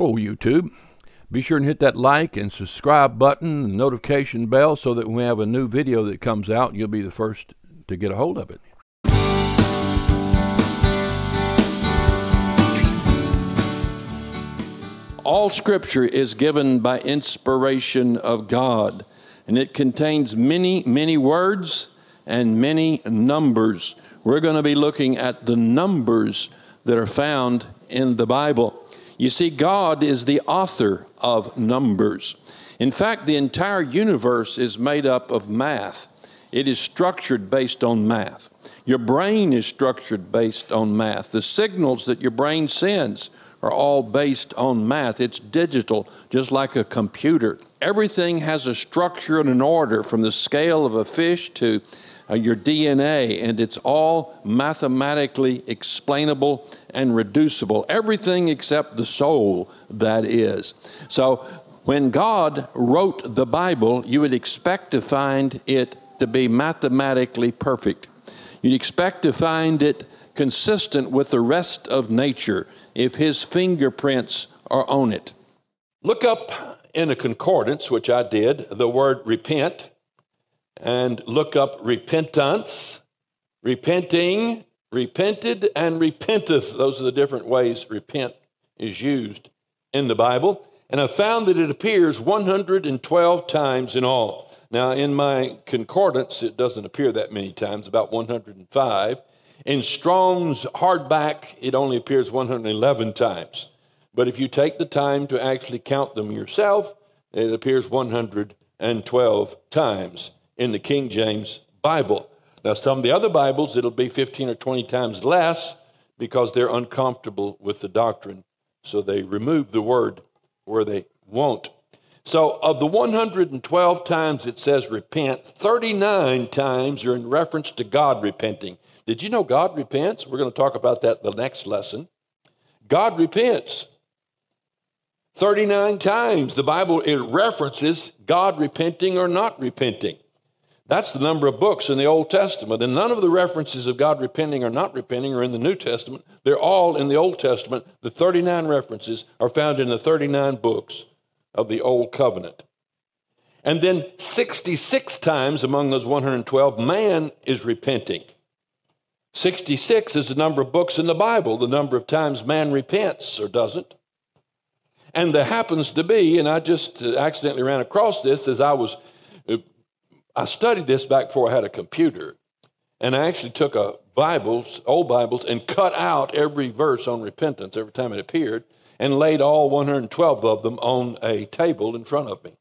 Hello, YouTube. Be sure and hit that like and subscribe button and notification bell so that when we have a new video that comes out, you'll be the first to get a hold of it. All scripture is given by inspiration of God, and it contains many, many words and many numbers. We're going to be looking at the numbers that are found in the Bible. You see, God is the author of numbers. In fact, the entire universe is made up of math. It is structured based on math. Your brain is structured based on math. The signals that your brain sends are all based on math. It's digital, just like a computer. Everything has a structure and an order from the scale of a fish to uh, your DNA, and it's all mathematically explainable and reducible. Everything except the soul, that is. So, when God wrote the Bible, you would expect to find it to be mathematically perfect. You'd expect to find it consistent with the rest of nature if his fingerprints are on it. Look up in a concordance, which I did, the word repent, and look up repentance, repenting, repented, and repenteth. Those are the different ways repent is used in the Bible. And I found that it appears 112 times in all. Now, in my concordance, it doesn't appear that many times, about 105. In Strong's hardback, it only appears 111 times. But if you take the time to actually count them yourself, it appears 112 times in the King James Bible. Now, some of the other Bibles, it'll be 15 or 20 times less because they're uncomfortable with the doctrine. So they remove the word where they won't. So, of the 112 times it says repent, 39 times are in reference to God repenting. Did you know God repents? We're going to talk about that the next lesson. God repents. 39 times the Bible it references God repenting or not repenting. That's the number of books in the Old Testament. And none of the references of God repenting or not repenting are in the New Testament. They're all in the Old Testament. The 39 references are found in the 39 books of the Old Covenant. And then 66 times among those 112, man is repenting. 66 is the number of books in the Bible, the number of times man repents or doesn't. And there happens to be, and I just accidentally ran across this as I was, I studied this back before I had a computer. And I actually took a Bibles, old Bibles, and cut out every verse on repentance every time it appeared and laid all 112 of them on a table in front of me.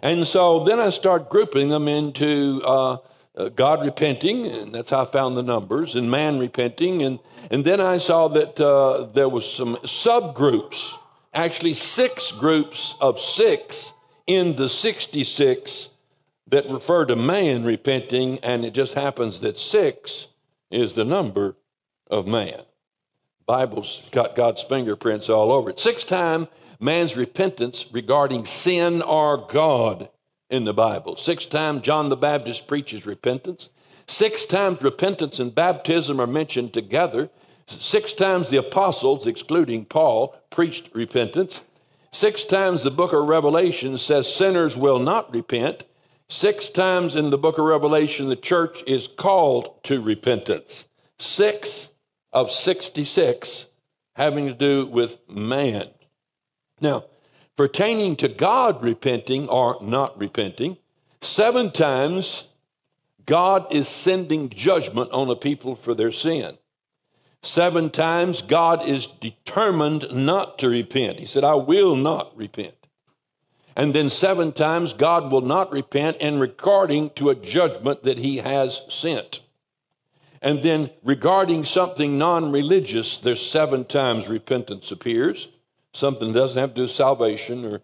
And so then I start grouping them into uh, uh, God repenting, and that's how I found the numbers, and man repenting. And, and then I saw that uh, there was some subgroups, actually six groups of six in the 66 that refer to man repenting, and it just happens that six is the number of man. Bible's got God's fingerprints all over it. Six time man's repentance regarding sin or God in the Bible. Six times John the Baptist preaches repentance. Six times repentance and baptism are mentioned together. Six times the apostles, excluding Paul, preached repentance. Six times the book of Revelation says sinners will not repent. Six times in the book of Revelation, the church is called to repentance. Six of 66 having to do with man. Now, pertaining to God repenting or not repenting, seven times God is sending judgment on a people for their sin. Seven times God is determined not to repent. He said, I will not repent. And then seven times God will not repent in regarding to a judgment that he has sent. And then regarding something non religious, there's seven times repentance appears something that doesn't have to do with salvation or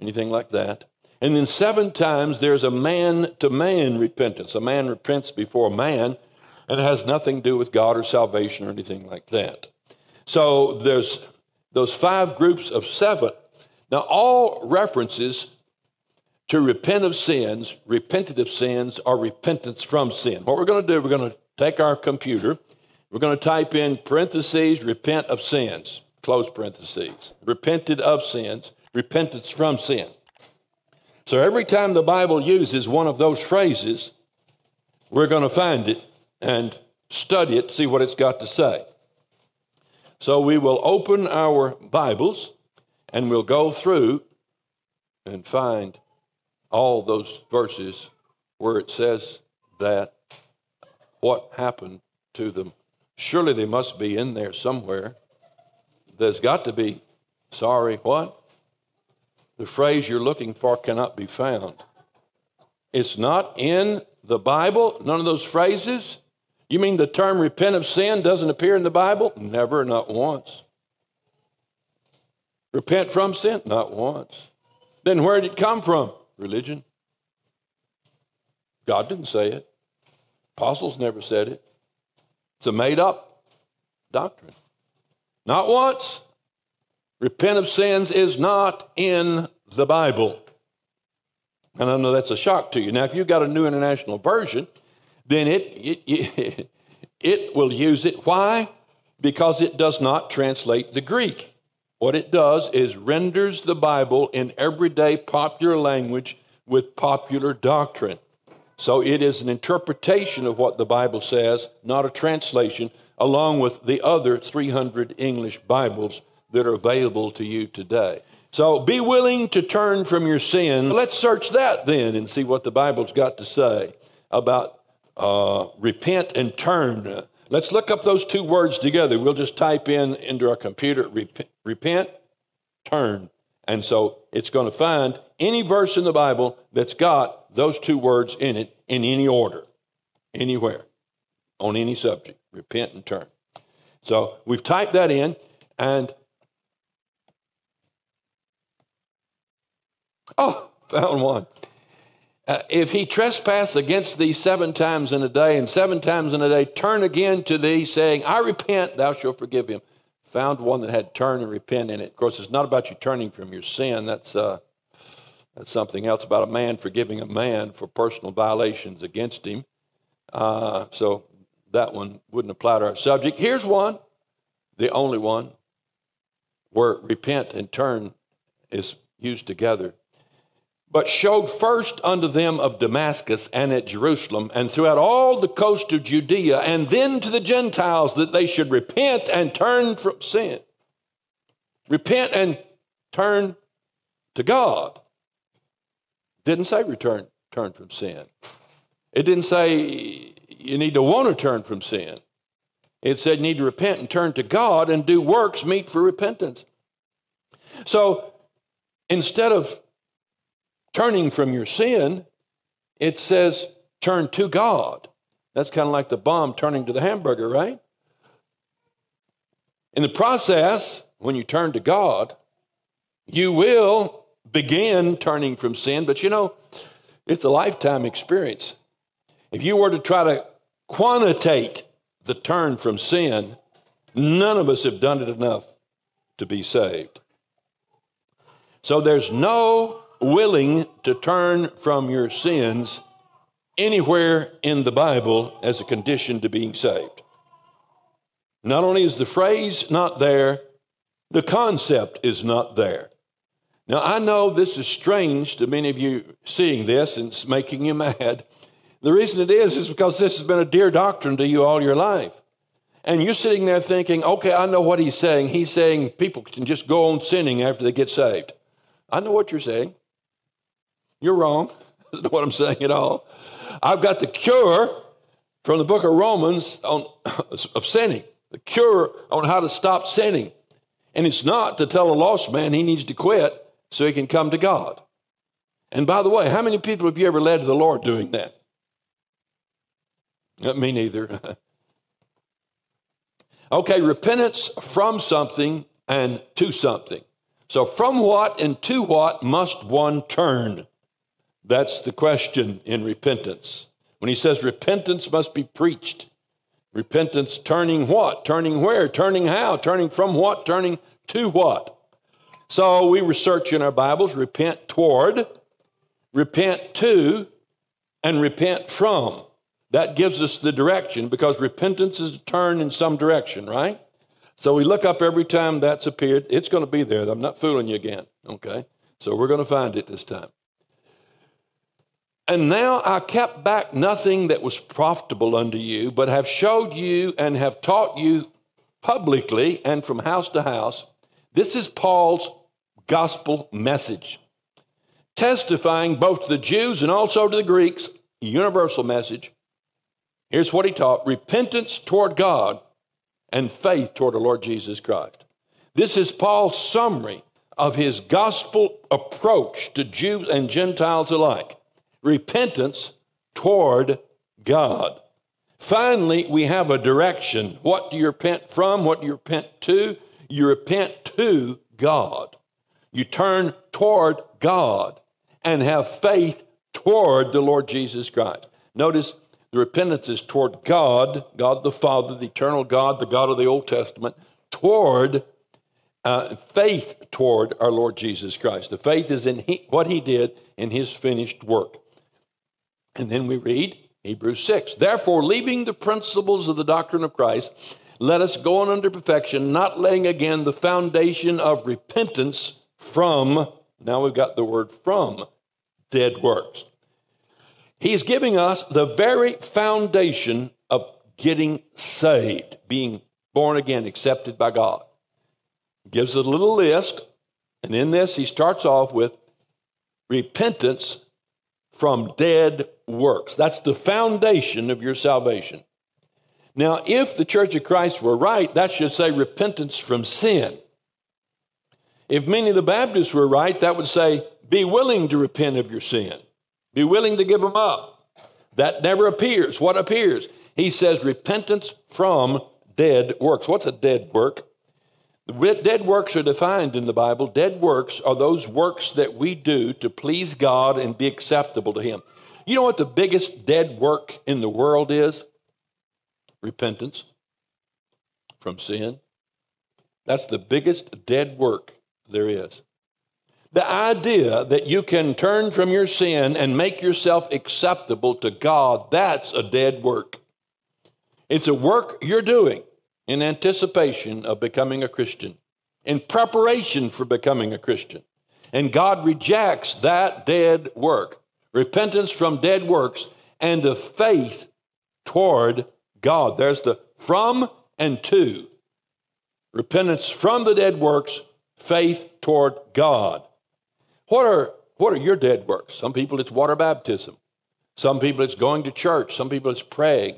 anything like that. And then seven times there's a man to man repentance. A man repents before a man, and it has nothing to do with God or salvation or anything like that. So there's those five groups of seven. Now, all references to repent of sins, repented of sins, or repentance from sin. What we're going to do, we're going to take our computer, we're going to type in parentheses, repent of sins close parentheses. Repented of sins, repentance from sin. So every time the Bible uses one of those phrases, we're going to find it and study it, see what it's got to say. So we will open our Bibles and we'll go through and find all those verses where it says that what happened to them. Surely they must be in there somewhere. There's got to be, sorry, what? The phrase you're looking for cannot be found. It's not in the Bible, none of those phrases. You mean the term repent of sin doesn't appear in the Bible? Never, not once. Repent from sin? Not once. Then where did it come from? Religion. God didn't say it. Apostles never said it. It's a made up doctrine. Not once. Repent of sins is not in the Bible. And I know that's a shock to you. Now, if you've got a new international version, then it, it, it, will use it. Why? Because it does not translate the Greek. What it does is renders the Bible in everyday popular language with popular doctrine. So it is an interpretation of what the Bible says, not a translation, along with the other 300 English Bibles that are available to you today. So be willing to turn from your sin. Let's search that then and see what the Bible's got to say about uh, repent and turn. Let's look up those two words together. We'll just type in into our computer repent, repent turn. And so it's going to find any verse in the Bible that's got those two words in it in any order, anywhere, on any subject. Repent and turn. So we've typed that in, and oh, found one. Uh, if he trespass against thee seven times in a day, and seven times in a day turn again to thee, saying, I repent, thou shalt forgive him. Found one that had turn and repent in it. Of course, it's not about you turning from your sin. That's uh, that's something else about a man forgiving a man for personal violations against him. Uh, so that one wouldn't apply to our subject. Here's one, the only one, where repent and turn is used together but showed first unto them of Damascus and at Jerusalem and throughout all the coast of Judea, and then to the Gentiles that they should repent and turn from sin. Repent and turn to God. Didn't say return, turn from sin. It didn't say you need to want to turn from sin. It said you need to repent and turn to God and do works meet for repentance. So instead of turning from your sin, it says turn to God. That's kind of like the bomb turning to the hamburger, right? In the process, when you turn to God, you will begin turning from sin, but you know, it's a lifetime experience. If you were to try to quantitate the turn from sin, none of us have done it enough to be saved. So there's no willing to turn from your sins anywhere in the Bible as a condition to being saved. Not only is the phrase not there, the concept is not there. Now, I know this is strange to many of you seeing this and it's making you mad. The reason it is is because this has been a dear doctrine to you all your life. And you're sitting there thinking, okay, I know what he's saying. He's saying people can just go on sinning after they get saved. I know what you're saying. You're wrong. That's not what I'm saying at all. I've got the cure from the book of Romans on, of sinning, the cure on how to stop sinning. And it's not to tell a lost man he needs to quit so he can come to God. And by the way, how many people have you ever led to the Lord doing that? Not me neither. okay, repentance from something and to something. So, from what and to what must one turn? That's the question in repentance. When he says repentance must be preached, repentance turning what? Turning where? Turning how? Turning from what? Turning to what? So we research in our Bibles repent toward, repent to, and repent from. That gives us the direction because repentance is a turn in some direction, right? So we look up every time that's appeared. It's going to be there. I'm not fooling you again. Okay? So we're going to find it this time. And now I kept back nothing that was profitable unto you, but have showed you and have taught you publicly and from house to house. This is Paul's gospel message, testifying both to the Jews and also to the Greeks, universal message. Here's what he taught repentance toward God and faith toward the Lord Jesus Christ. This is Paul's summary of his gospel approach to Jews and Gentiles alike repentance toward God. Finally, we have a direction. What do you repent from? What do you repent to? You repent to God. You turn toward God and have faith toward the Lord Jesus Christ. Notice the repentance is toward God, God the Father, the eternal God, the God of the Old Testament, toward uh, faith toward our Lord Jesus Christ. The faith is in he, what he did in his finished work. And then we read Hebrews 6. Therefore, leaving the principles of the doctrine of Christ, let us go on unto perfection, not laying again the foundation of repentance from, now we've got the word from, dead works. He's giving us the very foundation of getting saved, being born again, accepted by God. Gives a little list, and in this he starts off with repentance from dead works. That's the foundation of your salvation. Now, if the Church of Christ were right, that should say repentance from sin. If many of the Baptists were right, that would say be willing to repent of your sin, be willing to give them up. That never appears. What appears? He says repentance from dead works. What's a dead work? Dead works are defined in the Bible. Dead works are those works that we do to please God and be acceptable to Him. You know what the biggest dead work in the world is? Repentance from sin. That's the biggest dead work there is. The idea that you can turn from your sin and make yourself acceptable to God, that's a dead work. It's a work you're doing in anticipation of becoming a Christian, in preparation for becoming a Christian. And God rejects that dead work repentance from dead works and the faith toward God. There's the from and to. Repentance from the dead works, faith toward God. What are, what are your dead works? Some people it's water baptism. Some people it's going to church. Some people it's praying.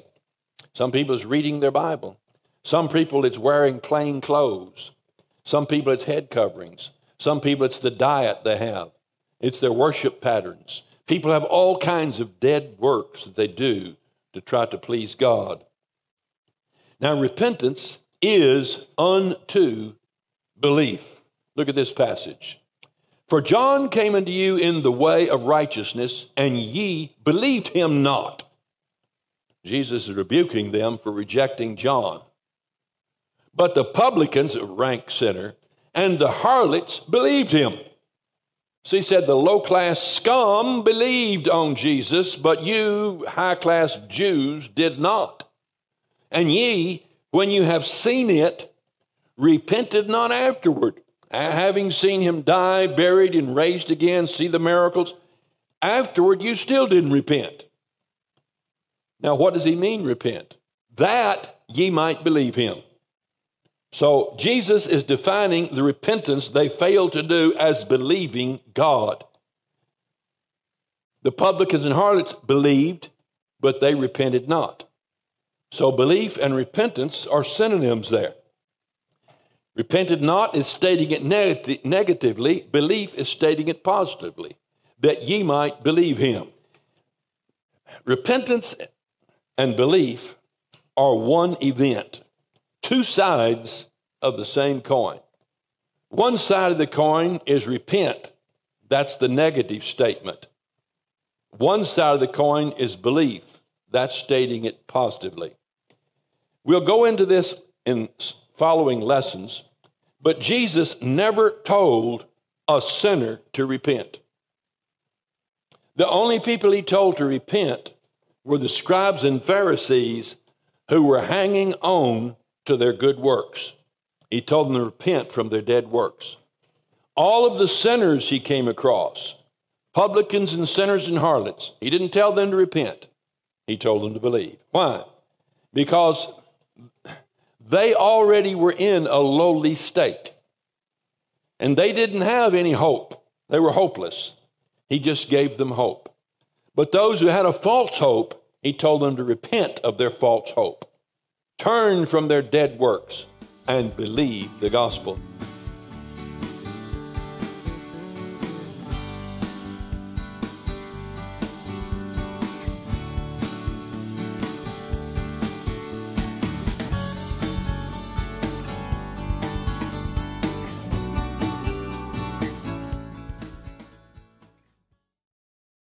Some people it's reading their Bible. Some people it's wearing plain clothes. Some people it's head coverings. Some people it's the diet they have. It's their worship patterns. People have all kinds of dead works that they do to try to please God. Now, repentance is unto belief. Look at this passage. For John came unto you in the way of righteousness, and ye believed him not. Jesus is rebuking them for rejecting John. But the publicans, a rank sinner, and the harlots believed him. So he said the low class scum believed on Jesus, but you high class Jews did not. And ye, when you have seen it, repented not afterward. Having seen him die, buried, and raised again, see the miracles, afterward you still didn't repent. Now, what does he mean, repent? That ye might believe him. So Jesus is defining the repentance they failed to do as believing God. The publicans and harlots believed, but they repented not. So belief and repentance are synonyms there. Repented not is stating it neg- negatively, belief is stating it positively, that ye might believe him. Repentance and belief are one event two sides of the same coin. One side of the coin is repent. That's the negative statement. One side of the coin is belief. That's stating it positively. We'll go into this in following lessons, but Jesus never told a sinner to repent. The only people he told to repent were the scribes and Pharisees who were hanging on to their good works. He told them to repent from their dead works. All of the sinners he came across, publicans and sinners and harlots, he didn't tell them to repent. He told them to believe. Why? Because they already were in a lowly state. And they didn't have any hope. They were hopeless. He just gave them hope. But those who had a false hope, he told them to repent of their false hope, turn from their dead works, and believe the gospel.